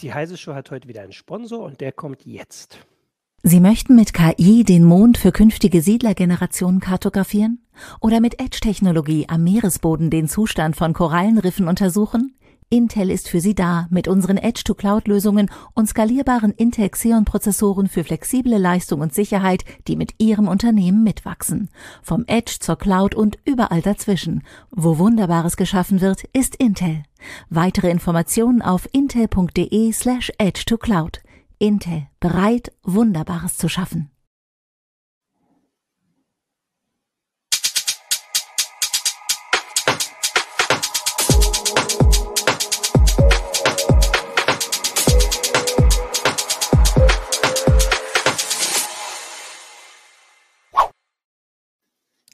Die Heise Show hat heute wieder einen Sponsor und der kommt jetzt. Sie möchten mit KI den Mond für künftige Siedlergenerationen kartografieren? Oder mit Edge-Technologie am Meeresboden den Zustand von Korallenriffen untersuchen? Intel ist für Sie da mit unseren Edge-to-Cloud-Lösungen und skalierbaren Intel Xeon-Prozessoren für flexible Leistung und Sicherheit, die mit Ihrem Unternehmen mitwachsen. Vom Edge zur Cloud und überall dazwischen. Wo Wunderbares geschaffen wird, ist Intel. Weitere Informationen auf intel.de slash edge to cloud. Intel, bereit, Wunderbares zu schaffen.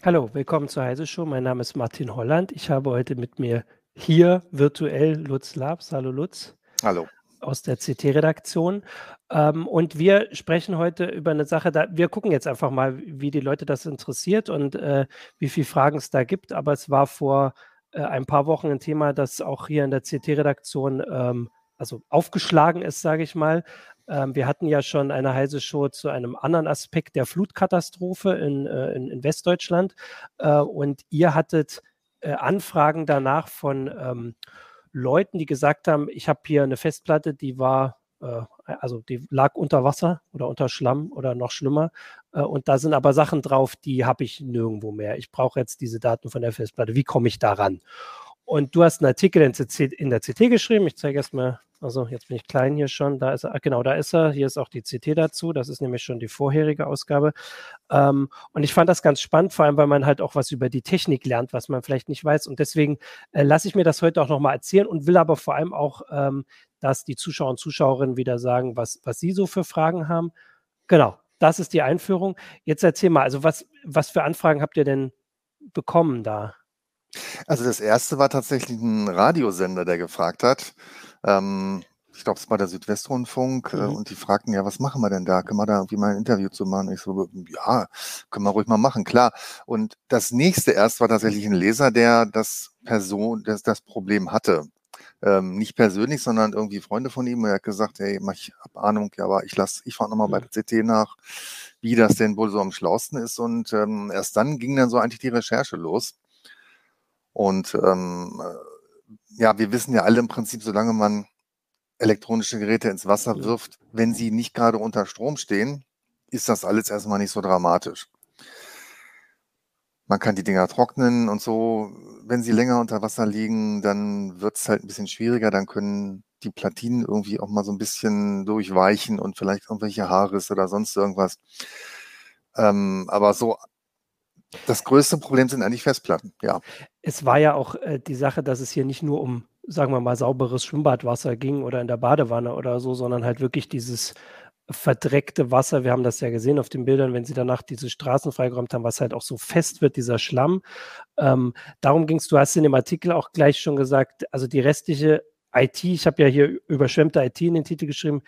Hallo, willkommen zur Heise Show. Mein Name ist Martin Holland. Ich habe heute mit mir hier virtuell Lutz Labs. Hallo Lutz. Hallo. Aus der CT-Redaktion. Ähm, und wir sprechen heute über eine Sache, da, wir gucken jetzt einfach mal, wie die Leute das interessiert und äh, wie viele Fragen es da gibt. Aber es war vor äh, ein paar Wochen ein Thema, das auch hier in der CT-Redaktion ähm, also aufgeschlagen ist, sage ich mal. Ähm, wir hatten ja schon eine heiße Show zu einem anderen Aspekt der Flutkatastrophe in, äh, in, in Westdeutschland. Äh, und ihr hattet äh, Anfragen danach von ähm, Leuten, die gesagt haben, ich habe hier eine Festplatte, die war, äh, also die lag unter Wasser oder unter Schlamm oder noch schlimmer. Äh, und da sind aber Sachen drauf, die habe ich nirgendwo mehr. Ich brauche jetzt diese Daten von der Festplatte. Wie komme ich daran? Und du hast einen Artikel in, der CT geschrieben. Ich zeige erstmal also jetzt bin ich klein hier schon. Da ist er, genau, da ist er. Hier ist auch die CT dazu. Das ist nämlich schon die vorherige Ausgabe. Ähm, und ich fand das ganz spannend, vor allem, weil man halt auch was über die Technik lernt, was man vielleicht nicht weiß. Und deswegen äh, lasse ich mir das heute auch nochmal erzählen und will aber vor allem auch, ähm, dass die Zuschauer und Zuschauerinnen wieder sagen, was, was sie so für Fragen haben. Genau, das ist die Einführung. Jetzt erzähl mal, also was, was für Anfragen habt ihr denn bekommen da? Also das erste war tatsächlich ein Radiosender, der gefragt hat, ähm, ich glaube, es war der Südwestrundfunk, äh, mhm. und die fragten, ja, was machen wir denn da? Können wir da irgendwie mal ein Interview zu machen? Ich so, ja, können wir ruhig mal machen, klar. Und das nächste erst war tatsächlich ein Leser, der das Person, das, das Problem hatte. Ähm, nicht persönlich, sondern irgendwie Freunde von ihm. Er hat gesagt, hey, mach ich hab Ahnung, ja, aber ich lass, ich fahre nochmal mhm. bei der CT nach, wie das denn wohl so am schlausten ist. Und ähm, erst dann ging dann so eigentlich die Recherche los. Und ähm, ja, wir wissen ja alle im Prinzip, solange man elektronische Geräte ins Wasser wirft, wenn sie nicht gerade unter Strom stehen, ist das alles erstmal nicht so dramatisch. Man kann die Dinger trocknen und so. Wenn sie länger unter Wasser liegen, dann wird es halt ein bisschen schwieriger. Dann können die Platinen irgendwie auch mal so ein bisschen durchweichen und vielleicht irgendwelche Haarrisse oder sonst irgendwas. Ähm, aber so das größte Problem sind eigentlich Festplatten, ja. Es war ja auch äh, die Sache, dass es hier nicht nur um, sagen wir mal, sauberes Schwimmbadwasser ging oder in der Badewanne oder so, sondern halt wirklich dieses verdreckte Wasser. Wir haben das ja gesehen auf den Bildern, wenn sie danach diese Straßen freigeräumt haben, was halt auch so fest wird, dieser Schlamm. Ähm, darum ging es, du hast in dem Artikel auch gleich schon gesagt, also die restliche IT, ich habe ja hier überschwemmte IT in den Titel geschrieben,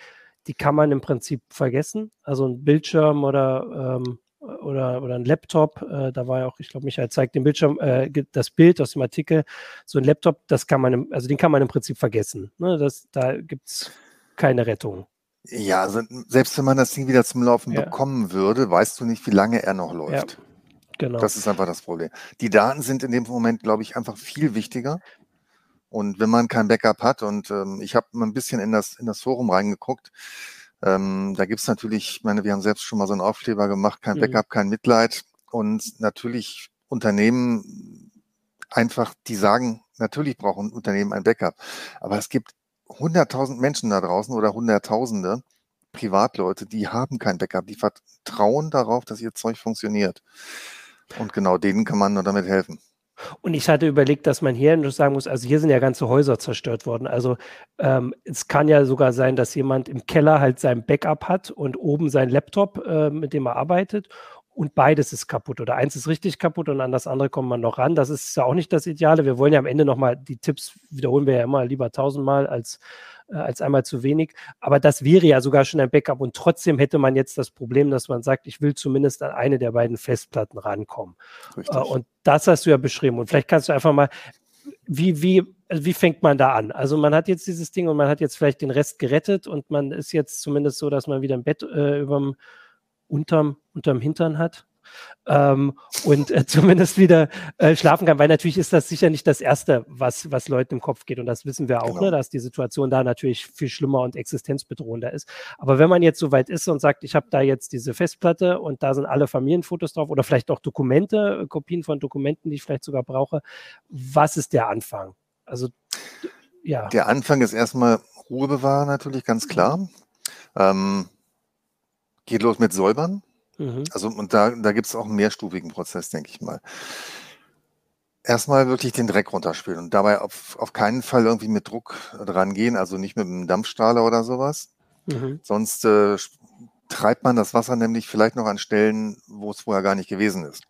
die kann man im Prinzip vergessen. Also ein Bildschirm oder ähm, oder, oder ein Laptop, äh, da war ja auch, ich glaube, Michael zeigt den Bildschirm, äh, das Bild aus dem Artikel, so ein Laptop, das kann man, im, also den kann man im Prinzip vergessen. Ne? Das, da gibt es keine Rettung. Ja, also selbst wenn man das Ding wieder zum Laufen ja. bekommen würde, weißt du nicht, wie lange er noch läuft. Ja, genau. Das ist einfach das Problem. Die Daten sind in dem Moment, glaube ich, einfach viel wichtiger. Und wenn man kein Backup hat, und ähm, ich habe mal ein bisschen in das, in das Forum reingeguckt, ähm, da gibt's natürlich, ich meine, wir haben selbst schon mal so einen Aufkleber gemacht, kein mhm. Backup, kein Mitleid. Und natürlich Unternehmen einfach, die sagen, natürlich brauchen Unternehmen ein Backup. Aber es gibt hunderttausend Menschen da draußen oder hunderttausende Privatleute, die haben kein Backup, die vertrauen darauf, dass ihr Zeug funktioniert. Und genau denen kann man nur damit helfen. Und ich hatte überlegt, dass man hier sagen muss, also hier sind ja ganze Häuser zerstört worden. Also ähm, es kann ja sogar sein, dass jemand im Keller halt sein Backup hat und oben sein Laptop, äh, mit dem er arbeitet und beides ist kaputt oder eins ist richtig kaputt und an das andere kommt man noch ran. Das ist ja auch nicht das Ideale. Wir wollen ja am Ende nochmal, die Tipps wiederholen wir ja immer lieber tausendmal als, äh, als einmal zu wenig. Aber das wäre ja sogar schon ein Backup und trotzdem hätte man jetzt das Problem, dass man sagt, ich will zumindest an eine der beiden Festplatten rankommen. Äh, und das hast du ja beschrieben. Und vielleicht kannst du einfach mal, wie, wie also wie fängt man da an? Also man hat jetzt dieses Ding und man hat jetzt vielleicht den Rest gerettet und man ist jetzt zumindest so, dass man wieder ein Bett äh, überm, unterm, unterm Hintern hat ähm, und äh, zumindest wieder äh, schlafen kann, weil natürlich ist das sicher nicht das Erste, was, was Leuten im Kopf geht und das wissen wir auch, genau. ne, dass die Situation da natürlich viel schlimmer und existenzbedrohender ist. Aber wenn man jetzt so weit ist und sagt, ich habe da jetzt diese Festplatte und da sind alle Familienfotos drauf oder vielleicht auch Dokumente, äh, Kopien von Dokumenten, die ich vielleicht sogar brauche, was ist der Anfang? Also ja. Der Anfang ist erstmal Ruhe bewahren, natürlich ganz klar. Ähm, geht los mit Säubern. Mhm. Also, und da, da gibt es auch einen mehrstufigen Prozess, denke ich mal. Erstmal wirklich den Dreck runterspülen und dabei auf, auf keinen Fall irgendwie mit Druck dran gehen, also nicht mit einem Dampfstrahler oder sowas. Mhm. Sonst äh, treibt man das Wasser nämlich vielleicht noch an Stellen, wo es vorher gar nicht gewesen ist.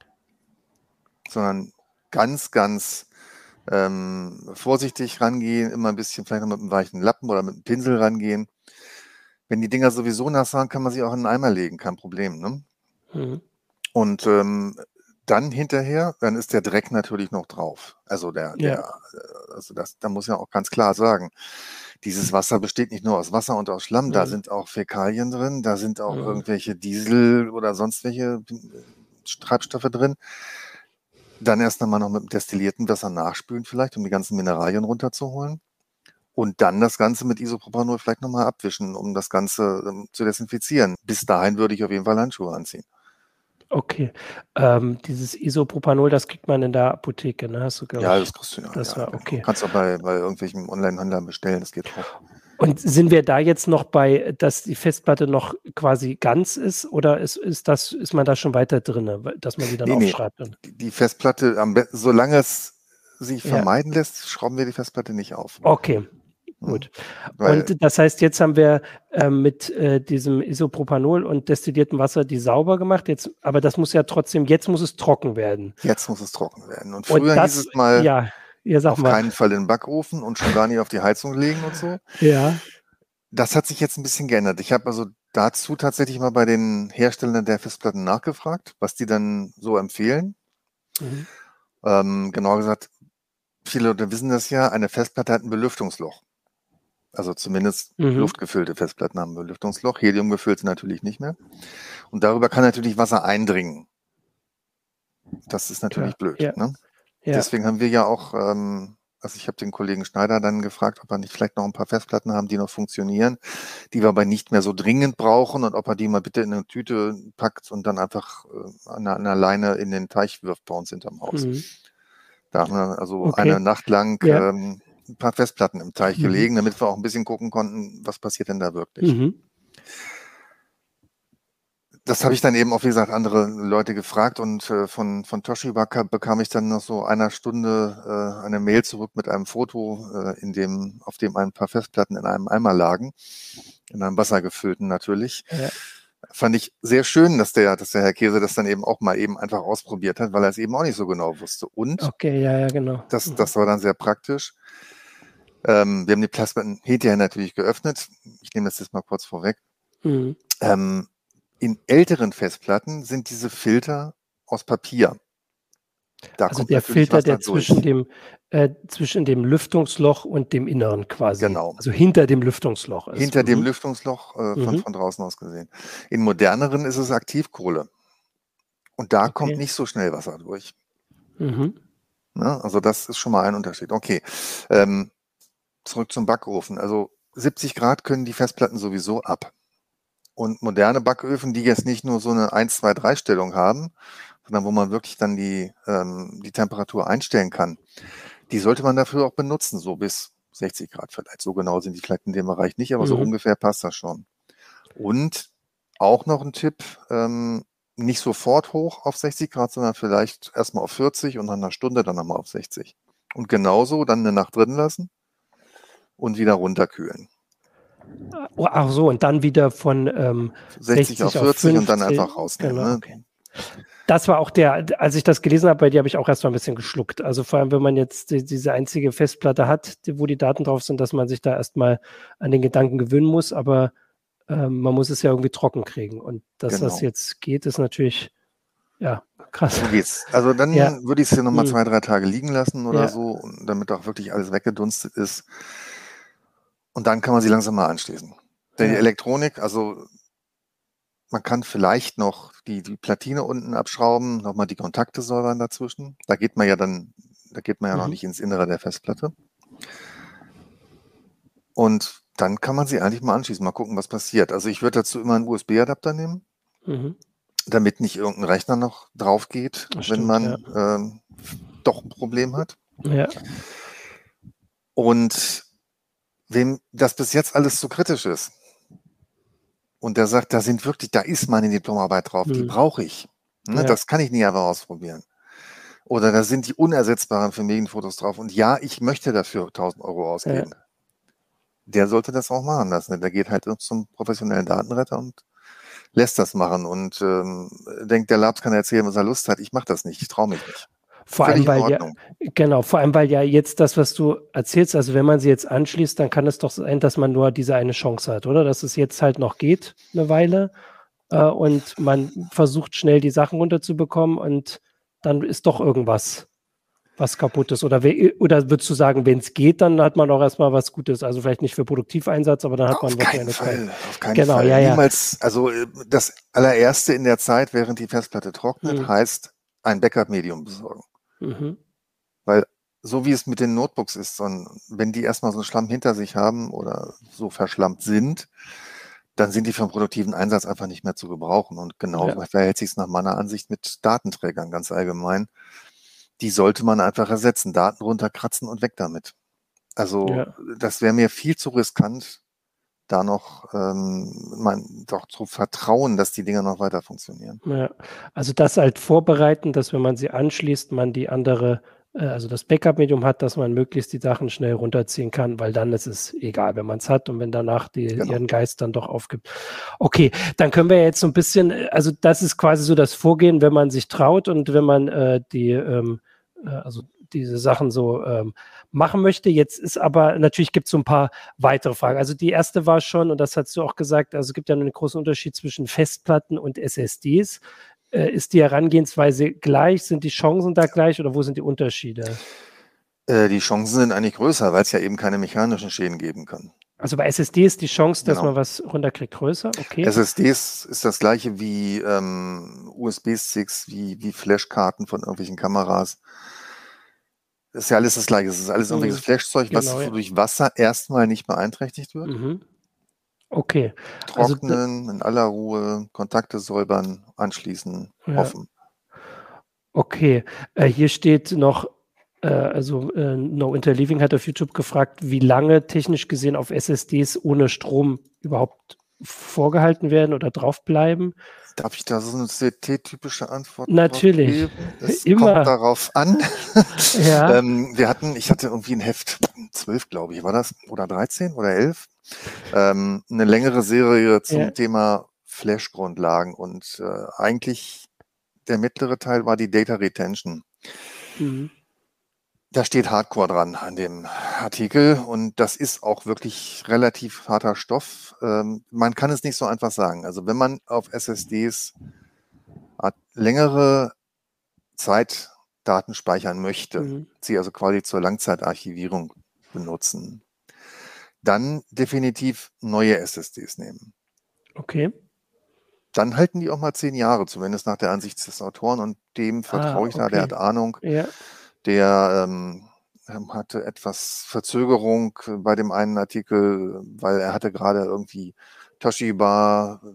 Sondern ganz, ganz ähm, vorsichtig rangehen, immer ein bisschen vielleicht noch mit einem weichen Lappen oder mit einem Pinsel rangehen. Wenn die Dinger sowieso nass waren, kann man sie auch in einen Eimer legen, kein Problem. Ne? Mhm. Und ähm, dann hinterher, dann ist der Dreck natürlich noch drauf. Also der, ja. der also das, da muss ja auch ganz klar sagen, dieses Wasser besteht nicht nur aus Wasser und aus Schlamm, mhm. da sind auch Fäkalien drin, da sind auch mhm. irgendwelche Diesel oder sonst welche äh, Treibstoffe drin. Dann erst einmal noch mit dem destillierten Wasser nachspülen vielleicht, um die ganzen Mineralien runterzuholen. Und dann das Ganze mit Isopropanol vielleicht nochmal abwischen, um das Ganze ähm, zu desinfizieren. Bis dahin würde ich auf jeden Fall Handschuhe anziehen. Okay. Ähm, dieses Isopropanol, das kriegt man in der Apotheke, ne? Hast du, ja, das kriegst du ja. Das ja, war okay. Du kannst auch bei, bei irgendwelchen Online-Händlern bestellen, das geht auch. Und sind wir da jetzt noch bei, dass die Festplatte noch quasi ganz ist oder ist, ist, das, ist man da schon weiter drin, dass man die dann nee, aufschreibt? Nee. Die Festplatte, solange es sich vermeiden ja. lässt, schrauben wir die Festplatte nicht auf. Okay, Gut. Weil, und das heißt, jetzt haben wir äh, mit äh, diesem Isopropanol und destilliertem Wasser die sauber gemacht. Jetzt, aber das muss ja trotzdem, jetzt muss es trocken werden. Jetzt muss es trocken werden. Und früher und das, hieß es mal, ja, auf mal. keinen Fall in den Backofen und schon gar nicht auf die Heizung legen und so. Ja. Das hat sich jetzt ein bisschen geändert. Ich habe also dazu tatsächlich mal bei den Herstellern der Festplatten nachgefragt, was die dann so empfehlen. Mhm. Ähm, genauer gesagt, viele Leute wissen das ja, eine Festplatte hat ein Belüftungsloch. Also zumindest mhm. luftgefüllte Festplatten haben Belüftungsloch. Helium gefüllt sind natürlich nicht mehr. Und darüber kann natürlich Wasser eindringen. Das ist natürlich ja, blöd. Ja. Ne? Ja. Deswegen haben wir ja auch, ähm, also ich habe den Kollegen Schneider dann gefragt, ob er nicht vielleicht noch ein paar Festplatten haben, die noch funktionieren, die wir aber nicht mehr so dringend brauchen und ob er die mal bitte in eine Tüte packt und dann einfach äh, an, einer Leine in den Teich wirft bei uns hinterm Haus. Mhm. Da haben wir also okay. eine Nacht lang ähm, ein paar Festplatten im Teich mhm. gelegen, damit wir auch ein bisschen gucken konnten, was passiert denn da wirklich. Mhm. Das habe ich dann eben auch, wie gesagt, andere Leute gefragt und äh, von, von Toshiba bekam ich dann noch so einer Stunde äh, eine Mail zurück mit einem Foto, äh, in dem, auf dem ein paar Festplatten in einem Eimer lagen, in einem wassergefüllten natürlich. Ja fand ich sehr schön, dass der, dass der Herr Käse das dann eben auch mal eben einfach ausprobiert hat, weil er es eben auch nicht so genau wusste. Und okay, ja, ja, genau. Das, mhm. das war dann sehr praktisch. Ähm, wir haben die Plasmaten hinterher natürlich geöffnet. Ich nehme das jetzt mal kurz vorweg. Mhm. Ähm, in älteren Festplatten sind diese Filter aus Papier. Da also der Filter, der zwischen dem, äh, zwischen dem Lüftungsloch und dem Inneren quasi. Genau. Also hinter dem Lüftungsloch ist. Hinter mhm. dem Lüftungsloch äh, von, mhm. von draußen aus gesehen. In moderneren ist es Aktivkohle. Und da okay. kommt nicht so schnell Wasser durch. Mhm. Na, ne? also das ist schon mal ein Unterschied. Okay. Ähm, zurück zum Backofen. Also 70 Grad können die Festplatten sowieso ab. Und moderne Backöfen, die jetzt nicht nur so eine 1, 2, 3 Stellung haben, sondern wo man wirklich dann die, ähm, die Temperatur einstellen kann, die sollte man dafür auch benutzen, so bis 60 Grad vielleicht. So genau sind die vielleicht in dem Bereich nicht, aber mhm. so ungefähr passt das schon. Und auch noch ein Tipp, ähm, nicht sofort hoch auf 60 Grad, sondern vielleicht erstmal auf 40 und nach einer Stunde dann nochmal auf 60. Und genauso dann eine Nacht drin lassen und wieder runterkühlen. Oh, ach so, und dann wieder von ähm, 60, 60 auf 40 auf 50, und dann einfach rausnehmen. Genau, ne? okay. Das war auch der, als ich das gelesen habe, bei dir habe ich auch erstmal ein bisschen geschluckt. Also vor allem, wenn man jetzt die, diese einzige Festplatte hat, die, wo die Daten drauf sind, dass man sich da erstmal an den Gedanken gewöhnen muss, aber ähm, man muss es ja irgendwie trocken kriegen. Und dass genau. das jetzt geht, ist natürlich Ja, krass. So geht's. Also dann Ja. würde ich es hier nochmal Hm. zwei, drei Tage liegen lassen oder Ja. so, damit auch wirklich alles weggedunstet ist. Und dann kann man sie langsam mal anschließen. Denn die Ja. Elektronik, also man kann vielleicht noch die, die Platine unten abschrauben, nochmal die Kontakte säubern dazwischen. Da geht man ja dann, da geht man ja noch Mhm. nicht ins Innere der Festplatte. Und dann kann man sie eigentlich mal anschließen, mal gucken, was passiert. Also ich würde dazu immer einen USB-Adapter nehmen Mhm. damit nicht irgendein Rechner noch drauf geht, Das wenn stimmt, man ähm, doch ein Problem hat. Ja. Und wem das bis jetzt alles zu kritisch ist und der sagt, da sind wirklich, da ist meine Diplomarbeit drauf, die Hm. brauche ich. Ne, Ja. Das kann ich nie einfach ausprobieren. Oder da sind die unersetzbaren Familienfotos drauf und ja, ich möchte dafür 1000 Euro ausgeben. Der sollte das auch machen lassen. Der geht halt zum professionellen Datenretter und lässt das machen und ähm, denkt, der Labs kann erzählen, was er Lust hat. Ich mache das nicht, ich traue mich nicht. Vor allem, weil ja, genau, vor allem, weil ja jetzt das, was du erzählst, also wenn man sie jetzt anschließt, dann kann es doch sein, dass man nur diese eine Chance hat, oder? Dass es jetzt halt noch geht, eine Weile, äh, und man versucht schnell die Sachen runterzubekommen und dann ist doch irgendwas, was kaputt ist. Oder, oder würdest du sagen, wenn es geht, dann hat man auch erstmal was Gutes. Also vielleicht nicht für Produktiveinsatz, aber dann hat man Auf keinen Wochenende frei. Fall, auf keinen Genau, Fall. ja, ja. Niemals, also äh, das allererste in der Zeit, während die Festplatte trocknet, Mhm. heißt ein Backup-Medium besorgen. Mhm. So wie es mit den Notebooks ist, so ein, wenn die erstmal so einen Schlamm hinter sich haben oder so verschlammt sind, dann sind die für einen produktiven Einsatz einfach nicht mehr zu gebrauchen. Und genauso Ja. verhält sich es nach meiner Ansicht mit Datenträgern ganz allgemein. Die sollte man einfach ersetzen. Daten runterkratzen und weg damit. Also Ja. das wäre mir viel zu riskant, da noch ähm, man doch zu vertrauen, dass die Dinger noch weiter funktionieren. Ja, also das halt vorbereiten, dass wenn man sie anschließt, man die andere, äh, also das Backup-Medium hat, dass man möglichst die Sachen schnell runterziehen kann, weil dann ist es egal, wenn man es hat und wenn danach die, Genau. ihren Geist dann doch aufgibt. Okay, dann können wir jetzt so ein bisschen, äh, also das ist quasi so das Vorgehen, wenn man sich traut und wenn man äh, die, ähm, äh, also diese Sachen so ähm, machen möchte. Jetzt ist aber, natürlich gibt es so ein paar weitere Fragen. Also die erste war schon, und das hast du auch gesagt, also es gibt ja einen großen Unterschied zwischen Festplatten und SSDs. Äh, ist die Herangehensweise gleich? Sind die Chancen da gleich oder wo sind die Unterschiede? Äh, die Chancen sind eigentlich größer, weil es ja eben keine mechanischen Schäden geben kann. Also bei SSD ist die Chance, dass Genau. man was runterkriegt, größer. Okay. SSDs ist das gleiche wie ähm, USB-Sticks, wie, wie Flashkarten von irgendwelchen Kameras. Das ist ja alles das gleiche. Es ist alles Mhm. irgendwelches Flashzeug, was Genau, ja. durch Wasser erstmal nicht beeinträchtigt wird. Mhm. Okay. Also Trocknen, in aller Ruhe, Kontakte säubern, anschließen, Ja. offen. Okay, äh, hier steht noch, äh, also äh, No Interleaving hat auf YouTube gefragt, wie lange technisch gesehen auf SSDs ohne Strom überhaupt vorgehalten werden oder draufbleiben. Darf ich da so eine CT-typische Antwort Natürlich. geben? Es Immer. kommt darauf an. Ja, Ähm, wir hatten, ich hatte irgendwie ein Heft, 12 glaube ich, war das, oder 13 oder 11, ähm, eine längere Serie zum Ja. Thema Flash-Grundlagen und äh, eigentlich der mittlere Teil war die Data Retention. mhm. Da steht Hardcore dran an dem Artikel und das ist auch wirklich relativ harter Stoff. Ähm, man kann es nicht so einfach sagen. Also wenn man auf SSDs längere Zeit Daten speichern möchte, Mhm. sie also quasi zur Langzeitarchivierung benutzen, dann definitiv neue SSDs nehmen. okay. Dann halten die auch mal zehn Jahre, zumindest nach der Ansicht des Autoren und dem vertraue ich da, der Ah, okay. hat Ahnung. Ja, Der ähm, ähm, hatte etwas Verzögerung äh, bei dem einen Artikel, weil er hatte gerade irgendwie Toshiba äh,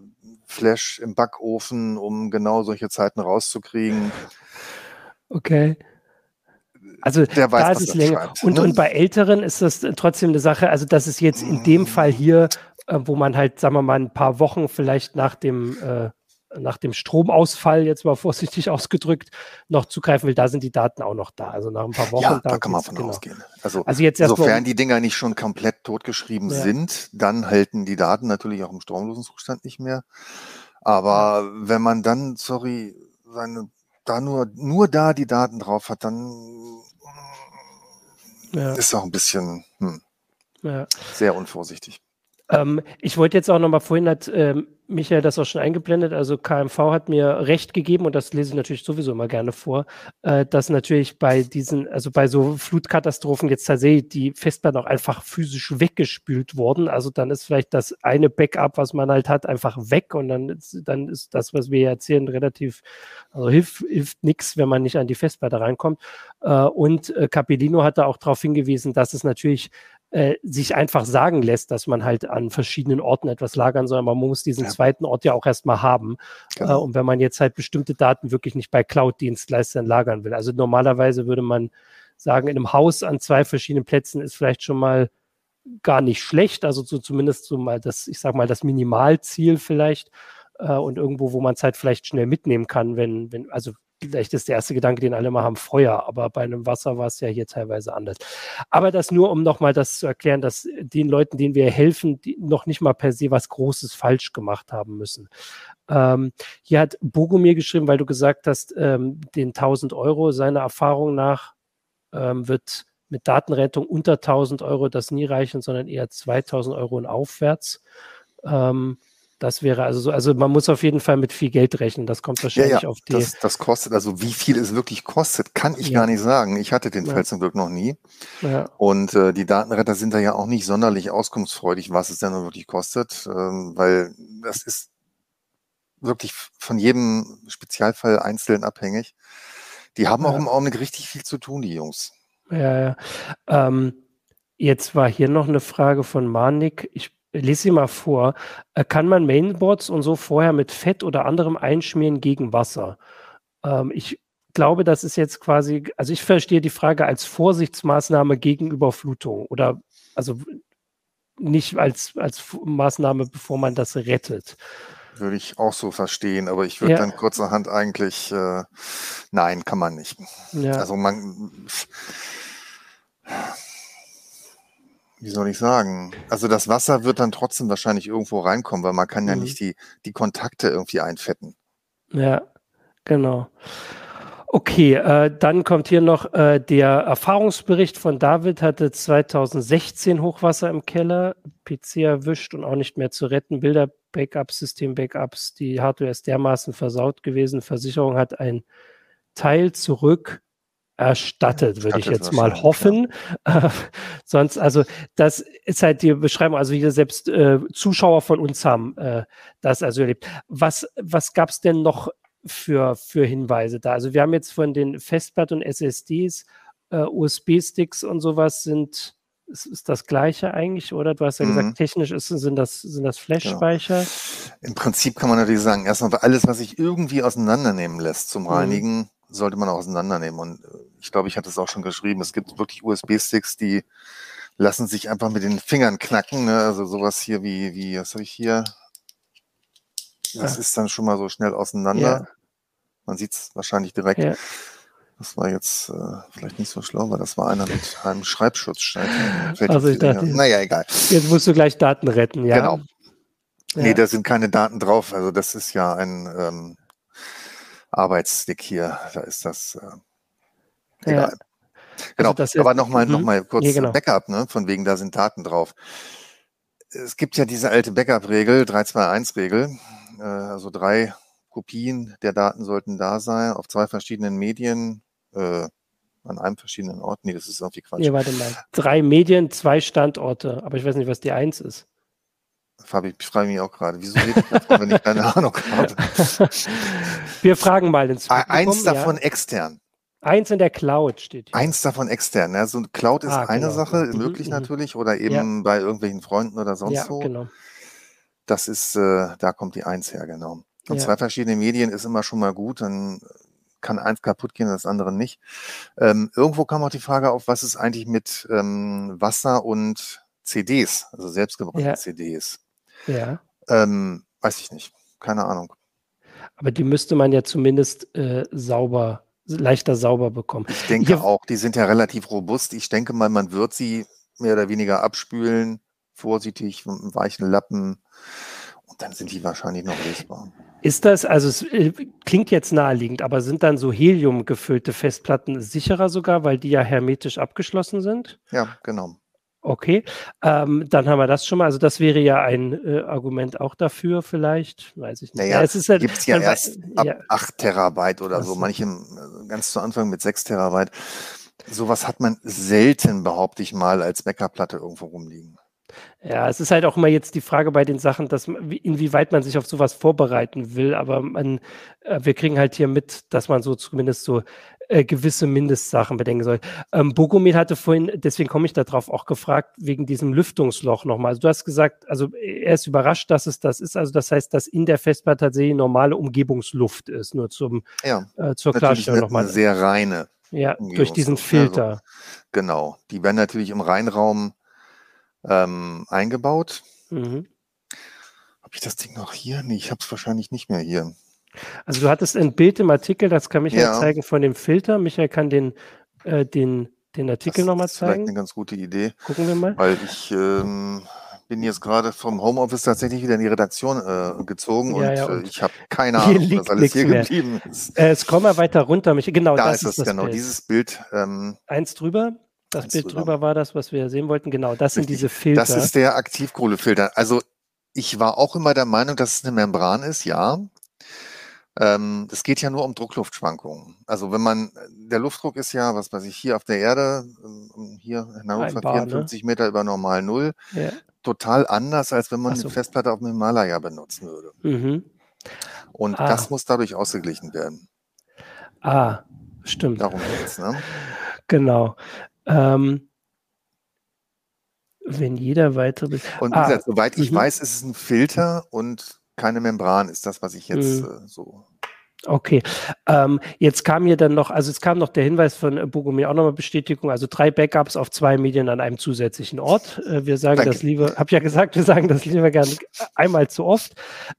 Flash im Backofen, um genau solche Zeiten rauszukriegen. okay. Also Der weiß, da ist es er länger. Und, ne? und bei Älteren ist das trotzdem eine Sache, also das ist jetzt in dem Fall hier, äh, wo man halt, sagen wir mal, ein paar Wochen vielleicht nach dem, äh, nach dem Stromausfall, jetzt mal vorsichtig ausgedrückt, noch zugreifen will, da sind die Daten auch noch da. Also nach ein paar Wochen. ja, da kann man von genau. ausgehen. Also, Also jetzt sofern die Dinger nicht schon komplett totgeschrieben Ja. sind, dann halten die Daten natürlich auch im stromlosen Zustand nicht mehr. Aber wenn man dann, sorry, seine, da nur, nur da die Daten drauf hat, dann ja, ist auch ein bisschen hm, ja. sehr unvorsichtig. Ähm, ich wollte jetzt auch noch mal vorhin hat ähm, Michael das auch schon eingeblendet. Also KMV hat mir recht gegeben und das lese ich natürlich sowieso immer gerne vor, äh, dass natürlich bei diesen, also bei so Flutkatastrophen jetzt tatsächlich die Festplatten auch einfach physisch weggespült wurden. Also dann ist vielleicht das eine Backup, was man halt hat, einfach weg und dann ist, dann ist das, was wir erzählen, relativ, also hilft, hilft nichts, wenn man nicht an die Festplatte reinkommt. Äh, und äh, Capellino hat da auch darauf hingewiesen, dass es natürlich äh, sich einfach sagen lässt, dass man halt an verschiedenen Orten etwas lagern soll. Man muss diesen ja. zweiten Ort ja auch erstmal haben. Genau. Äh, und wenn man jetzt halt bestimmte Daten wirklich nicht bei Cloud-Dienstleistern lagern will. Also normalerweise würde man sagen, in einem Haus an zwei verschiedenen Plätzen ist vielleicht schon mal gar nicht schlecht. Also so zumindest so mal das, ich sag mal, das Minimalziel vielleicht. Äh, und irgendwo, wo man es halt vielleicht schnell mitnehmen kann, wenn, wenn, also vielleicht ist der erste Gedanke, den alle mal haben, Feuer, aber bei einem Wasser war es ja hier teilweise anders. Aber das nur, um nochmal das zu erklären, dass den Leuten, denen wir helfen, die noch nicht mal per se was Großes falsch gemacht haben müssen. Ähm, hier hat Bogomir geschrieben, weil du gesagt hast, ähm, den 1000 Euro, seiner Erfahrung nach, ähm, wird mit Datenrettung unter 1000 Euro das nie reichen, sondern eher 2000 Euro und aufwärts. Ähm, das wäre also so, also man muss auf jeden Fall mit viel Geld rechnen. Das kommt wahrscheinlich ja, ja, auf die. Das, das kostet, also wie viel es wirklich kostet, kann ich ja. gar nicht sagen. Ich hatte den. Fall zum Glück noch nie. Und äh, die Datenretter sind da ja auch nicht sonderlich auskunftsfreudig, was es denn wirklich kostet, ähm, weil das ist wirklich von jedem Spezialfall einzeln abhängig. Die haben auch im Augenblick richtig viel zu tun, die Jungs. Ja, ja. Ähm, jetzt war hier noch eine Frage von Manik. Ich lese sie mal vor. Äh, kann man Mainboards und so vorher mit Fett oder anderem einschmieren gegen Wasser? Ähm, ich glaube, das ist jetzt quasi, also ich verstehe die Frage als Vorsichtsmaßnahme gegen Überflutung oder also nicht als, als Maßnahme, bevor man das rettet. Würde ich auch so verstehen, aber ich würde ja. dann kurzerhand eigentlich, äh, nein, kann man nicht. Ja. Also man, wie soll ich sagen? Also das Wasser wird dann trotzdem wahrscheinlich irgendwo reinkommen, weil man kann ja mhm. nicht die, die Kontakte irgendwie einfetten. Ja, genau. Okay, äh, dann kommt hier noch äh, der Erfahrungsbericht von David, hatte 2016 Hochwasser im Keller, PC erwischt und auch nicht mehr zu retten, Bilder, Backups, System-Backups, die Hardware ist dermaßen versaut gewesen, Versicherung hat ein Teil zurück, erstattet, würde ich jetzt mal hoffen. Ja. Äh, sonst, also das ist halt die Beschreibung, also hier selbst äh, Zuschauer von uns haben äh, das also erlebt. Was, was gab es denn noch für, für Hinweise da? Also wir haben jetzt von den Festplatten und SSDs, äh, USB-Sticks und sowas sind ist, ist, das gleiche eigentlich, oder? Du hast ja mhm. gesagt, technisch ist, sind das, sind das Flash-Speicher. Genau. Im Prinzip kann man natürlich sagen, erstmal alles, was sich irgendwie auseinandernehmen lässt zum mhm. Reinigen, mhm sollte man auseinandernehmen. Und äh, ich glaube, ich hatte es auch schon geschrieben, es gibt wirklich USB-Sticks, die lassen sich einfach mit den Fingern knacken. Ne? Also sowas hier wie, wie, was habe ich hier? Das ja. ist dann schon mal so schnell auseinander. Ja. Man sieht es wahrscheinlich direkt. Ja. Das war jetzt äh, vielleicht nicht so schlau, weil das war einer mit einem Schreibschutzstein. Also ich dachte, naja, egal. Jetzt musst du gleich Daten retten, ja. Genau. Nee, da sind keine Daten drauf. Also das ist ja ein ähm, Arbeitsstick hier, da ist das äh, egal. Ja. Genau, also aber nochmal noch mhm. mal kurz ja, genau. Backup, ne? von wegen, da sind Daten drauf. Es gibt ja diese alte Backup-Regel, 321-Regel, äh, also drei Kopien der Daten sollten da sein, auf zwei verschiedenen Medien, äh, an einem verschiedenen Ort. Nee, das ist irgendwie Quatsch. Nee, warte mal. Drei Medien, zwei Standorte, aber ich weiß nicht, was die eins ist. Fabi, ich frage mich auch gerade, wieso rede ich davon, wenn ich keine Ahnung habe? Wir fragen mal ins Publikum, Eins davon ja. extern. Eins in der Cloud steht hier. Eins davon extern. Ja, so Cloud ist ah, eine genau. Sache, mhm, möglich mhm. natürlich, oder eben ja. bei irgendwelchen Freunden oder sonst ja, wo. Genau. Das ist, äh, da kommt die Eins her, genau. Und ja. zwei verschiedene Medien ist immer schon mal gut, dann kann eins kaputt gehen, das andere nicht. Ähm, irgendwo kam auch die Frage auf, was ist eigentlich mit ähm, Wasser und CDs, also selbstgebrannte ja. CDs. Ja. Ähm, weiß ich nicht. Keine Ahnung. Aber die müsste man ja zumindest äh, sauber, leichter sauber bekommen. Ich denke ja. auch, die sind ja relativ robust. Ich denke mal, man wird sie mehr oder weniger abspülen, vorsichtig, mit einem weichen Lappen. Und dann sind die wahrscheinlich noch lesbar. Ist das, also es äh, klingt jetzt naheliegend, aber sind dann so Helium gefüllte Festplatten sicherer sogar, weil die ja hermetisch abgeschlossen sind? Ja, genau. Okay, ähm, dann haben wir das schon mal. Also das wäre ja ein äh, Argument auch dafür vielleicht, weiß ich nicht. Naja, ja, es ist halt, gibt es ja erst ab ja. 8 Terabyte oder so, manche äh, ganz zu Anfang mit 6 Terabyte. Sowas hat man selten, behaupte ich mal, als Backup-Platte irgendwo rumliegen. Ja, es ist halt auch immer jetzt die Frage bei den Sachen, dass inwieweit man sich auf sowas vorbereiten will. Aber man, äh, wir kriegen halt hier mit, dass man so zumindest so äh, gewisse Mindestsachen bedenken soll. Ähm, Bogomil hatte vorhin, deswegen komme ich darauf auch gefragt, wegen diesem Lüftungsloch nochmal. Also du hast gesagt, also er ist überrascht, dass es das ist. Also das heißt, dass in der Festplatte tatsächlich normale Umgebungsluft ist, nur zum, ja, äh, zur Klarstellung nochmal. Sehr reine. Ja, durch diesen Filter. Also, genau. Die werden natürlich im Reinraum ähm, eingebaut. Mhm. Habe ich das Ding noch hier? Nee, ich habe es wahrscheinlich nicht mehr hier. Also du hattest ein Bild im Artikel, das kann Michael ja. zeigen von dem Filter. Michael kann den, äh, den, den Artikel nochmal zeigen. Das ist eine ganz gute Idee. Gucken wir mal. Weil ich ähm, bin jetzt gerade vom Homeoffice tatsächlich wieder in die Redaktion äh, gezogen ja, und, ja, und äh, ich habe keine Ahnung, was alles hier mehr. geblieben ist. Äh, scroll mal weiter runter. Michael. Genau, da das ist es, genau, Bild. dieses Bild. Ähm, Eins drüber. Das Bild drüber war das, was wir sehen wollten. Genau, das Richtig. sind diese Filter. Das ist der Aktivkohlefilter. Also ich war auch immer der Meinung, dass es eine Membran ist, ja. Ähm, es geht ja nur um Druckluftschwankungen. Also wenn man, der Luftdruck ist ja, was weiß ich, hier auf der Erde, ähm, hier in Hannover 54 ne? Meter über normal Null, ja. total anders, als wenn man so. eine Festplatte auf dem Himalaya benutzen würde. Mhm. Und ah. das muss dadurch ausgeglichen werden. Ah, stimmt. Darum geht's, ne? Genau. Ähm, wenn jeder weitere. Und wie ah, gesagt, soweit ich mhm. weiß, ist es ein Filter und keine Membran, ist das, was ich jetzt mhm. äh, so Okay, ähm, jetzt kam hier dann noch, also es kam noch der Hinweis von äh, Bogomir auch nochmal Bestätigung, also drei Backups auf zwei Medien an einem zusätzlichen Ort. Äh, wir sagen Danke. das lieber, habe ja gesagt, wir sagen das lieber gerne einmal zu oft.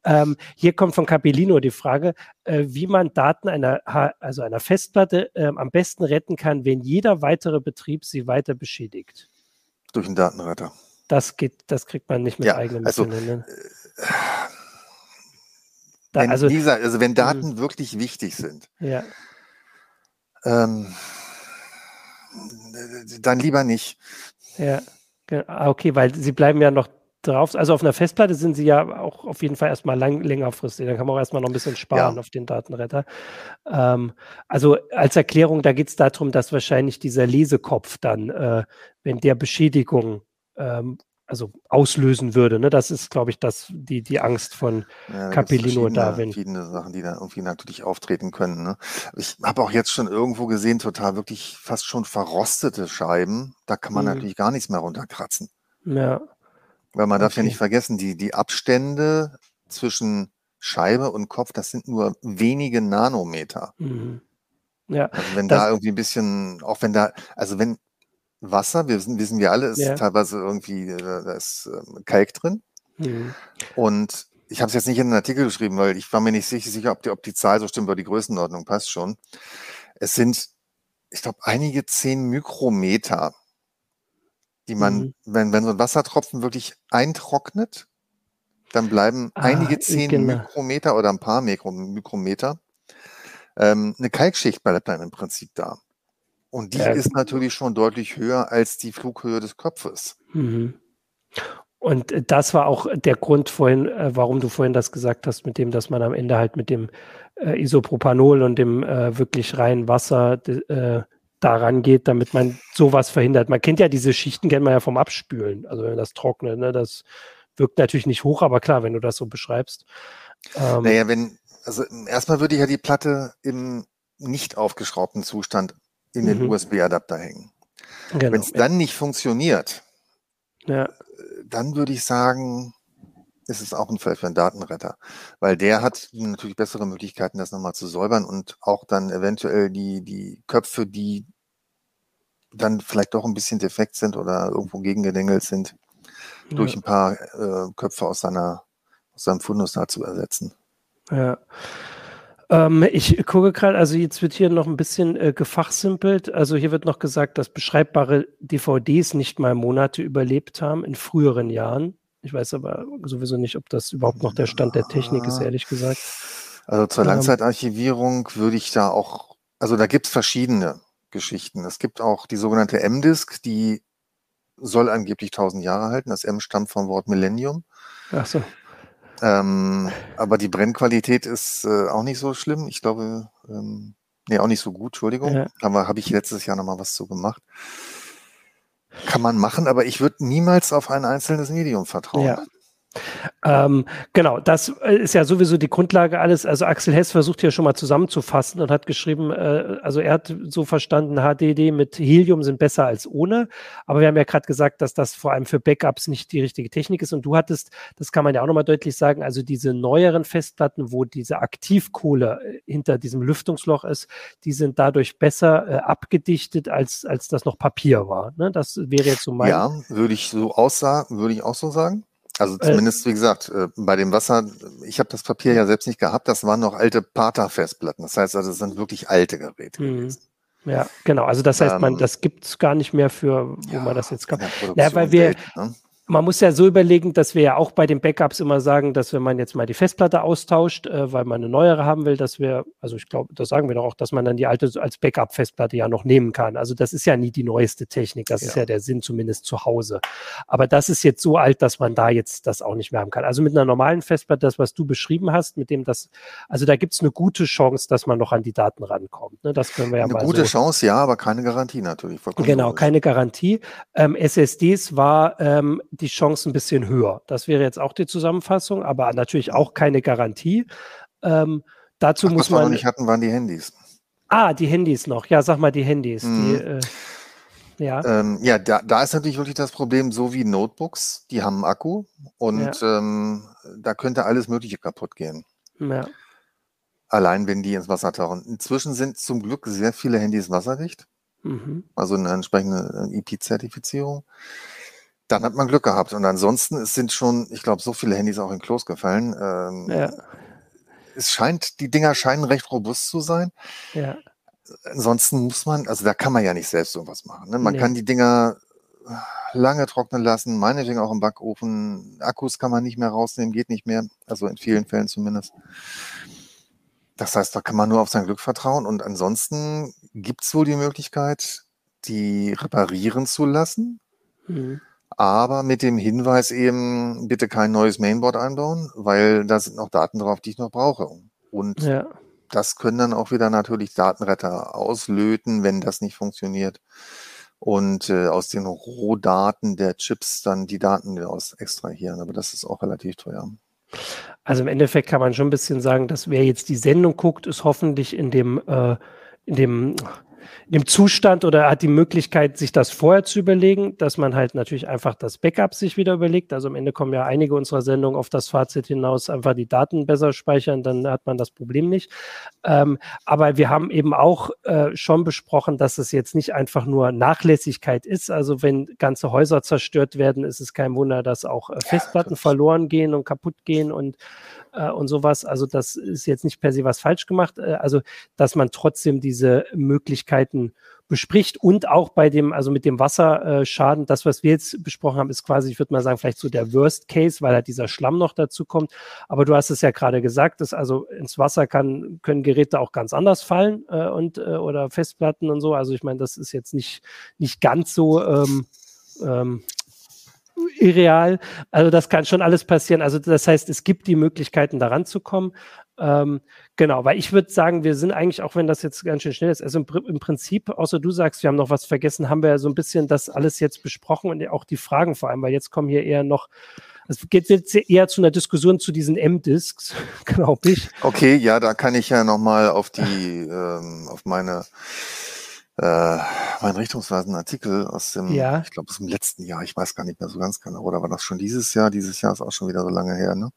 Ähm, hier kommt von Capellino die Frage, äh, wie man Daten einer, also einer Festplatte äh, am besten retten kann, wenn jeder weitere Betrieb sie weiter beschädigt. Durch einen Datenretter. Das geht, das kriegt man nicht mit ja, eigenen also, Mitteln. Ne? Da, wenn, also, dieser, also wenn Daten wirklich wichtig sind, ja. ähm, dann lieber nicht. Ja, ah, okay, weil sie bleiben ja noch drauf. Also auf einer Festplatte sind sie ja auch auf jeden Fall erstmal lang, längerfristig. Dann kann man auch erstmal noch ein bisschen sparen ja. auf den Datenretter. Ähm, also als Erklärung, da geht es darum, dass wahrscheinlich dieser Lesekopf dann, äh, wenn der Beschädigung ähm, also auslösen würde. Ne? Das ist, glaube ich, das, die, die Angst von ja, Capellino da. Wenn verschiedene Sachen, die da irgendwie natürlich auftreten können. Ne? Ich habe auch jetzt schon irgendwo gesehen, total wirklich fast schon verrostete Scheiben. Da kann man mhm. natürlich gar nichts mehr runterkratzen. Ja. Weil man okay. darf ja nicht vergessen, die, die Abstände zwischen Scheibe und Kopf, das sind nur wenige Nanometer. Mhm. Ja, also wenn da irgendwie ein bisschen, auch wenn da, also wenn Wasser, wir wissen, wissen wir alle, ist ja. teilweise irgendwie, äh, da ist ähm, Kalk drin. Mhm. Und ich habe es jetzt nicht in den Artikel geschrieben, weil ich war mir nicht sicher, ob die, ob die Zahl so stimmt, weil die Größenordnung passt schon. Es sind, ich glaube, einige zehn Mikrometer, die man, mhm. wenn, wenn so ein Wassertropfen wirklich eintrocknet, dann bleiben ah, einige zehn genau. Mikrometer oder ein paar Mikro, Mikrometer. Ähm, eine Kalkschicht bleibt dann im Prinzip da. Und die ja. ist natürlich schon deutlich höher als die Flughöhe des Kopfes. Mhm. Und äh, das war auch der Grund vorhin, äh, warum du vorhin das gesagt hast, mit dem, dass man am Ende halt mit dem äh, Isopropanol und dem äh, wirklich reinen Wasser äh, daran geht, damit man sowas verhindert. Man kennt ja diese Schichten, kennt man ja vom Abspülen, also wenn das trocknet, ne, das wirkt natürlich nicht hoch, aber klar, wenn du das so beschreibst. Ähm, naja, wenn, also erstmal würde ich ja die Platte im nicht aufgeschraubten Zustand in den mhm. USB-Adapter hängen. Genau, Wenn es dann ja. nicht funktioniert, ja. dann würde ich sagen, ist es auch ein Fall für einen Datenretter, weil der hat natürlich bessere Möglichkeiten, das nochmal zu säubern und auch dann eventuell die, die Köpfe, die dann vielleicht doch ein bisschen defekt sind oder irgendwo gegengedengelt sind, ja. durch ein paar äh, Köpfe aus seiner aus seinem Fundus da zu ersetzen. Ja. Ähm, ich gucke gerade, also jetzt wird hier noch ein bisschen äh, gefachsimpelt. Also hier wird noch gesagt, dass beschreibbare DVDs nicht mal Monate überlebt haben in früheren Jahren. Ich weiß aber sowieso nicht, ob das überhaupt noch der Stand der Technik ist, ehrlich gesagt. Also zur ähm, Langzeitarchivierung würde ich da auch, also da gibt es verschiedene Geschichten. Es gibt auch die sogenannte M-Disk, die soll angeblich 1000 Jahre halten. Das M stammt vom Wort Millennium. Ach so. Ähm, aber die Brennqualität ist äh, auch nicht so schlimm. Ich glaube, ähm, nee, auch nicht so gut, Entschuldigung. Ja. Aber habe ich letztes Jahr nochmal was zu gemacht. Kann man machen, aber ich würde niemals auf ein einzelnes Medium vertrauen. Ja. Ähm, genau, das äh, ist ja sowieso die Grundlage alles. Also Axel Hess versucht hier schon mal zusammenzufassen und hat geschrieben, äh, also er hat so verstanden, HDD mit Helium sind besser als ohne. Aber wir haben ja gerade gesagt, dass das vor allem für Backups nicht die richtige Technik ist. Und du hattest, das kann man ja auch nochmal deutlich sagen, also diese neueren Festplatten, wo diese Aktivkohle äh, hinter diesem Lüftungsloch ist, die sind dadurch besser äh, abgedichtet, als, als das noch Papier war. Ne? Das wäre jetzt so mein. Ja, würde ich so aussagen, würde ich auch so sagen. Also äh, zumindest, wie gesagt, äh, bei dem Wasser, ich habe das Papier ja selbst nicht gehabt, das waren noch alte Pata-Festplatten. Das heißt also, das sind wirklich alte Geräte mhm. gewesen. Ja, genau. Also das heißt, man, ähm, das gibt es gar nicht mehr für, wo ja, man das jetzt kann. Ja, weil wir, Welt, ne? Man muss ja so überlegen, dass wir ja auch bei den Backups immer sagen, dass wenn man jetzt mal die Festplatte austauscht, äh, weil man eine neuere haben will, dass wir, also ich glaube, das sagen wir doch auch, dass man dann die alte als Backup-Festplatte ja noch nehmen kann. Also das ist ja nie die neueste Technik, das ja. ist ja der Sinn zumindest zu Hause. Aber das ist jetzt so alt, dass man da jetzt das auch nicht mehr haben kann. Also mit einer normalen Festplatte, das, was du beschrieben hast, mit dem das, also da gibt es eine gute Chance, dass man noch an die Daten rankommt. Ne? Das können wir ja eine mal gute so. Chance, ja, aber keine Garantie natürlich. Genau, keine Garantie. Ähm, SSDs war ähm, die Chance ein bisschen höher. Das wäre jetzt auch die Zusammenfassung, aber natürlich auch keine Garantie. Ähm, dazu Ach, muss man. Was wir noch nicht hatten, waren die Handys. Ah, die Handys noch. Ja, sag mal die Handys. Mhm. Die, äh, ja, ähm, ja da, da ist natürlich wirklich das Problem, so wie Notebooks, die haben einen Akku und ja. ähm, da könnte alles Mögliche kaputt gehen. Ja. Allein wenn die ins Wasser tauchen. Inzwischen sind zum Glück sehr viele Handys wasserdicht. Mhm. Also eine entsprechende IP-Zertifizierung dann hat man Glück gehabt. Und ansonsten es sind schon, ich glaube, so viele Handys auch in Klos gefallen. Ähm, ja. Es scheint, die Dinger scheinen recht robust zu sein. Ja. Ansonsten muss man, also da kann man ja nicht selbst irgendwas machen. Ne? Man nee. kann die Dinger lange trocknen lassen, meinetwegen auch im Backofen. Akkus kann man nicht mehr rausnehmen, geht nicht mehr. Also in vielen Fällen zumindest. Das heißt, da kann man nur auf sein Glück vertrauen. Und ansonsten gibt es wohl die Möglichkeit, die reparieren zu lassen. Mhm aber mit dem Hinweis eben, bitte kein neues Mainboard einbauen, weil da sind noch Daten drauf, die ich noch brauche. Und ja. das können dann auch wieder natürlich Datenretter auslöten, wenn das nicht funktioniert. Und äh, aus den Rohdaten der Chips dann die Daten wieder aus extrahieren. Aber das ist auch relativ teuer. Also im Endeffekt kann man schon ein bisschen sagen, dass wer jetzt die Sendung guckt, ist hoffentlich in dem, äh, in dem dem Zustand oder hat die Möglichkeit, sich das vorher zu überlegen, dass man halt natürlich einfach das Backup sich wieder überlegt. Also am Ende kommen ja einige unserer Sendungen auf das Fazit hinaus, einfach die Daten besser speichern, dann hat man das Problem nicht. Ähm, aber wir haben eben auch äh, schon besprochen, dass es jetzt nicht einfach nur Nachlässigkeit ist. Also wenn ganze Häuser zerstört werden, ist es kein Wunder, dass auch äh, Festplatten ja, verloren gehen und kaputt gehen und äh, und sowas. Also das ist jetzt nicht per se was falsch gemacht. Äh, also dass man trotzdem diese Möglichkeiten bespricht und auch bei dem, also mit dem Wasserschaden, das, was wir jetzt besprochen haben, ist quasi, ich würde mal sagen, vielleicht so der Worst Case, weil halt dieser Schlamm noch dazu kommt. Aber du hast es ja gerade gesagt, dass also ins Wasser kann, können Geräte auch ganz anders fallen äh, und äh, oder Festplatten und so. Also ich meine, das ist jetzt nicht, nicht ganz so ähm, ähm, irreal. Also das kann schon alles passieren. Also das heißt, es gibt die Möglichkeiten, daran zu kommen. Ähm, genau, weil ich würde sagen, wir sind eigentlich, auch wenn das jetzt ganz schön schnell ist, also im, im, Prinzip, außer du sagst, wir haben noch was vergessen, haben wir ja so ein bisschen das alles jetzt besprochen und auch die Fragen vor allem, weil jetzt kommen hier eher noch, es geht jetzt eher zu einer Diskussion zu diesen M-Disks, glaube ich. Okay, ja, da kann ich ja nochmal auf die, ähm, auf meine äh, mein richtungsweisenden Artikel aus dem, ja. ich glaube, aus dem letzten Jahr, ich weiß gar nicht mehr so ganz genau, oder war das schon dieses Jahr? Dieses Jahr ist auch schon wieder so lange her, ne?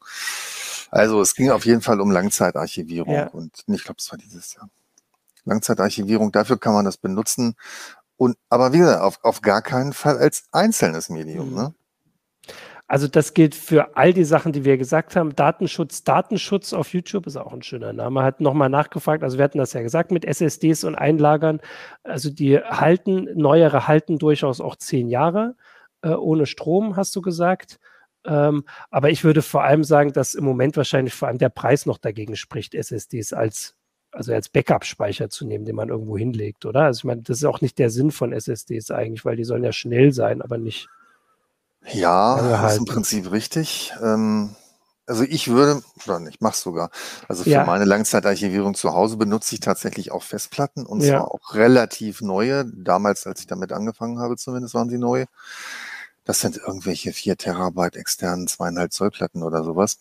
Also es ging auf jeden Fall um Langzeitarchivierung ja. und ich glaube, es war dieses Jahr. Langzeitarchivierung, dafür kann man das benutzen. Und aber wieder auf, auf gar keinen Fall als einzelnes Medium. Mhm. Ne? Also das gilt für all die Sachen, die wir gesagt haben. Datenschutz, Datenschutz auf YouTube ist auch ein schöner Name. Hat nochmal nachgefragt, also wir hatten das ja gesagt mit SSDs und Einlagern. Also die halten, neuere halten durchaus auch zehn Jahre äh, ohne Strom, hast du gesagt. Ähm, aber ich würde vor allem sagen, dass im Moment wahrscheinlich vor allem der Preis noch dagegen spricht, SSDs als also als Backup-Speicher zu nehmen, den man irgendwo hinlegt, oder? Also ich meine, das ist auch nicht der Sinn von SSDs eigentlich, weil die sollen ja schnell sein, aber nicht. Ja, das ist im Prinzip richtig. Ähm, also ich würde, oder nicht, mach's sogar. Also für ja. meine Langzeitarchivierung zu Hause benutze ich tatsächlich auch Festplatten und ja. zwar auch relativ neue. Damals, als ich damit angefangen habe, zumindest waren sie neu. Das sind irgendwelche vier Terabyte externen zweieinhalb Zoll Platten oder sowas.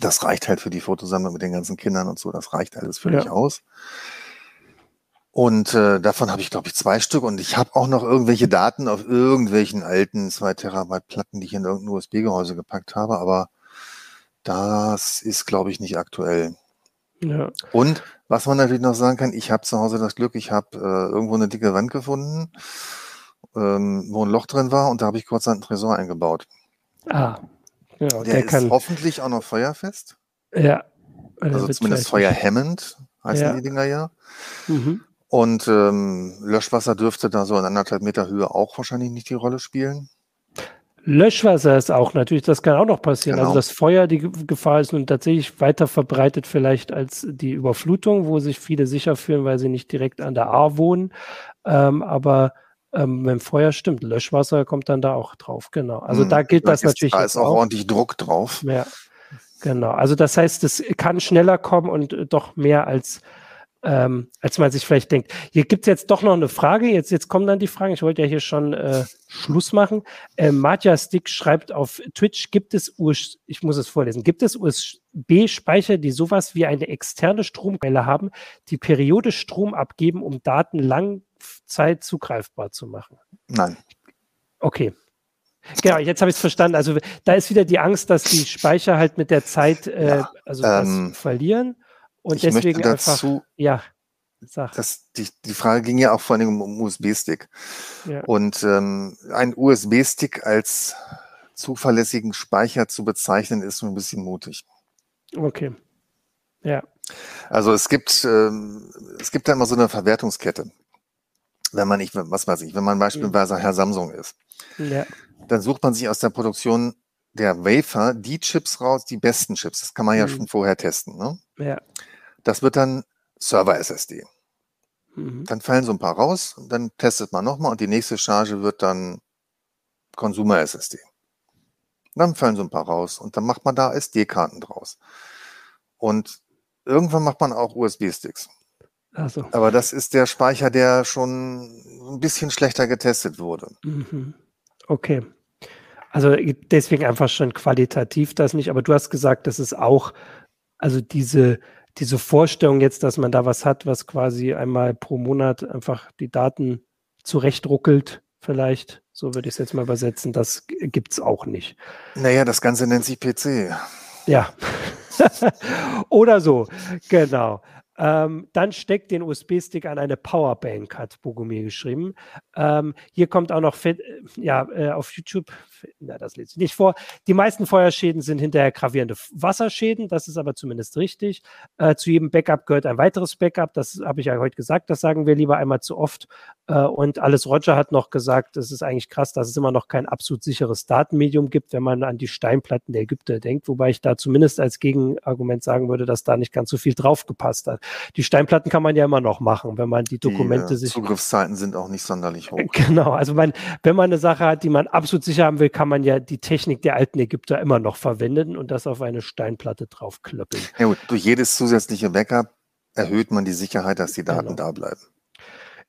Das reicht halt für die Fotosammlung mit den ganzen Kindern und so. Das reicht alles völlig ja. aus. Und äh, davon habe ich, glaube ich, zwei Stück. Und ich habe auch noch irgendwelche Daten auf irgendwelchen alten zwei Terabyte Platten, die ich in irgendein USB-Gehäuse gepackt habe. Aber das ist, glaube ich, nicht aktuell. Ja. Und was man natürlich noch sagen kann, ich habe zu Hause das Glück, ich habe äh, irgendwo eine dicke Wand gefunden, ähm, wo ein Loch drin war und da habe ich kurz einen Tresor eingebaut. Ah, genau. Der, der ist kann... hoffentlich auch noch feuerfest. Ja. Also zumindest feuerhemmend heißen ja. die Dinger ja. Mhm. Und ähm, Löschwasser dürfte da so in anderthalb Meter Höhe auch wahrscheinlich nicht die Rolle spielen. Löschwasser ist auch natürlich, das kann auch noch passieren. Also genau. Also das Feuer, die Gefahr ist nun tatsächlich weiter verbreitet vielleicht als die Überflutung, wo sich viele sicher fühlen, weil sie nicht direkt an der A wohnen. Ähm, aber ähm, wenn Feuer stimmt, Löschwasser kommt dann da auch drauf. Genau. Also hm, da gilt das natürlich. Da ist auch, auch ordentlich Druck drauf. Ja, genau. Also das heißt, es kann schneller kommen und doch mehr als ähm, als man sich vielleicht denkt. Hier gibt es jetzt doch noch eine Frage. Jetzt, jetzt kommen dann die Fragen. Ich wollte ja hier schon äh, Schluss machen. Äh, Matja Stick schreibt auf Twitch, gibt es US ich muss es vorlesen, gibt es USB-Speicher, die sowas wie eine externe Stromquelle haben, die periodisch Strom abgeben, um Daten Langzeit zugreifbar zu machen? Nein. Okay. Genau, jetzt habe ich es verstanden. Also da ist wieder die Angst, dass die Speicher halt mit der Zeit äh, ja, also ähm, verlieren. Und ich deswegen möchte dazu, einfach, ja, sag. Das, die, die Frage ging ja auch vor allem um USB-Stick. Ja. Und ähm, ein USB-Stick als zuverlässigen Speicher zu bezeichnen, ist so ein bisschen mutig. Okay. Ja. Also es gibt, ähm, es gibt da immer so eine Verwertungskette. Wenn man nicht, was weiß ich, wenn man beispielsweise Herr Samsung ist, ja. dann sucht man sich aus der Produktion der Wafer die Chips raus, die besten Chips. Das kann man ja mhm. schon vorher testen. Ne? Ja. Das wird dann Server-SSD. Mhm. Dann fallen so ein paar raus, und dann testet man nochmal und die nächste Charge wird dann Consumer-SSD. Dann fallen so ein paar raus und dann macht man da SD-Karten draus. Und irgendwann macht man auch USB-Sticks. So. Aber das ist der Speicher, der schon ein bisschen schlechter getestet wurde. Mhm. Okay. Also deswegen einfach schon qualitativ das nicht. Aber du hast gesagt, das ist auch, also diese, diese Vorstellung jetzt, dass man da was hat, was quasi einmal pro Monat einfach die Daten zurechtruckelt, vielleicht, so würde ich es jetzt mal übersetzen, das gibt es auch nicht. Naja, das Ganze nennt sich PC. Ja. Oder so, genau. Ähm, dann steckt den USB-Stick an eine Powerbank, hat Bogomir geschrieben. Ähm, hier kommt auch noch, äh, ja, äh, auf YouTube, na, das lese ich nicht vor. Die meisten Feuerschäden sind hinterher gravierende Wasserschäden, das ist aber zumindest richtig. Äh, zu jedem Backup gehört ein weiteres Backup, das habe ich ja heute gesagt, das sagen wir lieber einmal zu oft. Äh, und alles Roger hat noch gesagt, es ist eigentlich krass, dass es immer noch kein absolut sicheres Datenmedium gibt, wenn man an die Steinplatten der Ägypter denkt, wobei ich da zumindest als Gegenargument sagen würde, dass da nicht ganz so viel draufgepasst hat die Steinplatten kann man ja immer noch machen, wenn man die Dokumente die, äh, sich. Zugriffszeiten sind auch nicht sonderlich hoch. Genau, also man, wenn man eine Sache hat, die man absolut sicher haben will, kann man ja die Technik der alten Ägypter immer noch verwenden und das auf eine Steinplatte draufklöppeln. Ja gut, durch jedes zusätzliche Backup erhöht man die Sicherheit, dass die Daten genau. da bleiben.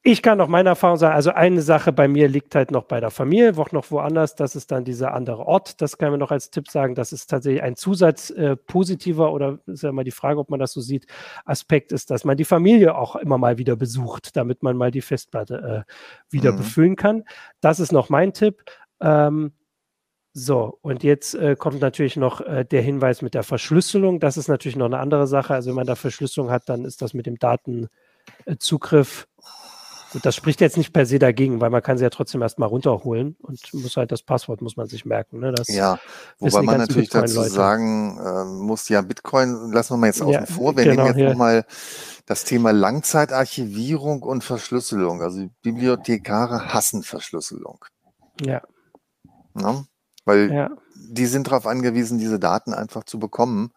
Ich kann noch meine Erfahrung sagen, also eine Sache bei mir liegt halt noch bei der Familie, auch noch woanders, das ist dann dieser andere Ort, das kann man noch als Tipp sagen, das ist tatsächlich ein Zusatz äh, positiver oder ist ja mal die Frage, ob man das so sieht, Aspekt ist, dass man die Familie auch immer mal wieder besucht, damit man mal die Festplatte äh, wieder mhm. befüllen kann. Das ist noch mein Tipp. Ähm, so, und jetzt äh, kommt natürlich noch äh, der Hinweis mit der Verschlüsselung. Das ist natürlich noch eine andere Sache. Also wenn man da Verschlüsselung hat, dann ist das mit dem Datenzugriff Gut, das spricht jetzt nicht per se dagegen, weil man kann sie ja trotzdem erstmal runterholen und muss halt das Passwort muss man sich merken. Ne? Das ja, wobei man natürlich dazu sagen äh, muss, ja, Bitcoin lassen wir mal jetzt außen ja, vor. Wir genau, nehmen jetzt ja. nochmal das Thema Langzeitarchivierung und Verschlüsselung. Also Bibliothekare hassen Verschlüsselung. Ja. ja? Weil ja. die sind darauf angewiesen, diese Daten einfach zu bekommen.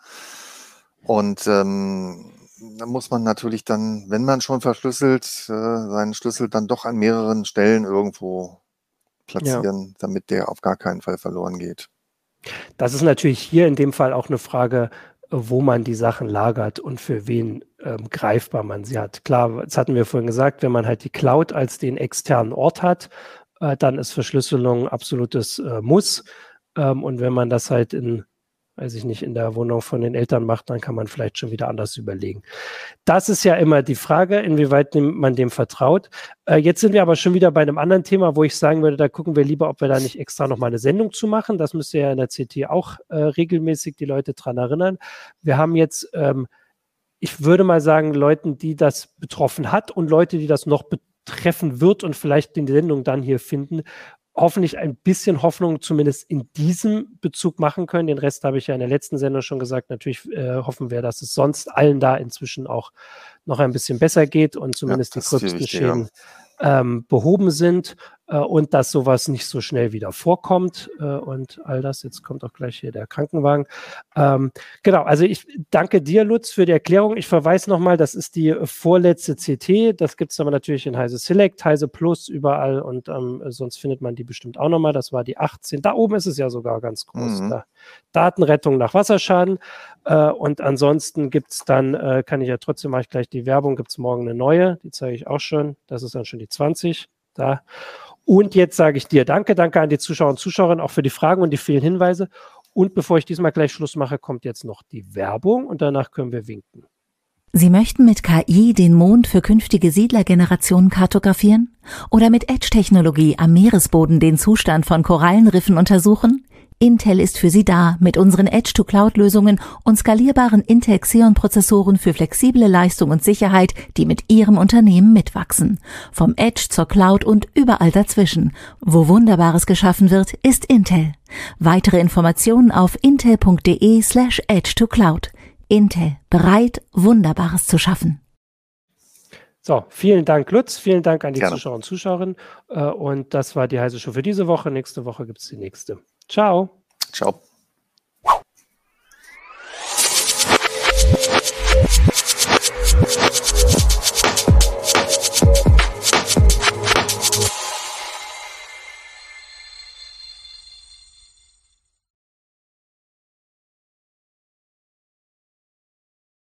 Und ähm, da muss man natürlich dann, wenn man schon verschlüsselt, äh, seinen Schlüssel dann doch an mehreren Stellen irgendwo platzieren, ja. damit der auf gar keinen Fall verloren geht. Das ist natürlich hier in dem Fall auch eine Frage, wo man die Sachen lagert und für wen ähm, greifbar man sie hat. Klar, das hatten wir vorhin gesagt, wenn man halt die Cloud als den externen Ort hat, äh, dann ist Verschlüsselung absolutes äh, Muss. Ähm, und wenn man das halt in weiß ich nicht, in der Wohnung von den Eltern macht, dann kann man vielleicht schon wieder anders überlegen. Das ist ja immer die Frage, inwieweit man dem vertraut. Äh, jetzt sind wir aber schon wieder bei einem anderen Thema, wo ich sagen würde, da gucken wir lieber, ob wir da nicht extra nochmal eine Sendung zu machen. Das müsste ja in der CT auch äh, regelmäßig die Leute dran erinnern. Wir haben jetzt ähm, ich würde mal sagen, Leuten, die das betroffen hat und Leute, die das noch betreffen wird und vielleicht die Sendung dann hier finden, hoffentlich ein bisschen Hoffnung zumindest in diesem Bezug machen können. Den Rest habe ich ja in der letzten Sendung schon gesagt. Natürlich äh, hoffen wir, dass es sonst allen da inzwischen auch noch ein bisschen besser geht und zumindest ja, die gröbsten Schäden ähm, behoben sind und dass sowas nicht so schnell wieder vorkommt äh, und all das. Jetzt kommt auch gleich hier der Krankenwagen. Ähm, genau, also ich danke dir, Lutz, für die Erklärung. Ich verweise nochmal, das ist die vorletzte CT. Das gibt es aber natürlich in Heise Select, Heise Plus, überall und ähm, sonst findet man die bestimmt auch nochmal. Das war die 18. Da oben ist es ja sogar ganz groß. Mhm. Da. Datenrettung nach Wasserschaden. Äh, und ansonsten gibt es dann, äh, kann ich ja trotzdem, mache ich gleich die Werbung, gibt es morgen eine neue, die zeige ich auch schon. Das ist dann schon die 20. Da. Und jetzt sage ich dir Danke, danke an die Zuschauer und Zuschauerinnen auch für die Fragen und die vielen Hinweise. Und bevor ich diesmal gleich Schluss mache, kommt jetzt noch die Werbung und danach können wir winken. Sie möchten mit KI den Mond für künftige Siedlergenerationen kartografieren? Oder mit Edge-Technologie am Meeresboden den Zustand von Korallenriffen untersuchen? Intel ist für Sie da mit unseren Edge-to-Cloud-Lösungen und skalierbaren Intel Xeon-Prozessoren für flexible Leistung und Sicherheit, die mit Ihrem Unternehmen mitwachsen. Vom Edge zur Cloud und überall dazwischen. Wo Wunderbares geschaffen wird, ist Intel. Weitere Informationen auf intel.de slash edge-to-cloud. Intel. Bereit, Wunderbares zu schaffen. So, vielen Dank, Lutz. Vielen Dank an die Gerne. Zuschauer und Zuschauerinnen. Äh, und das war die heiße Show für diese Woche. Nächste Woche gibt es die nächste. Ciao. Ciao.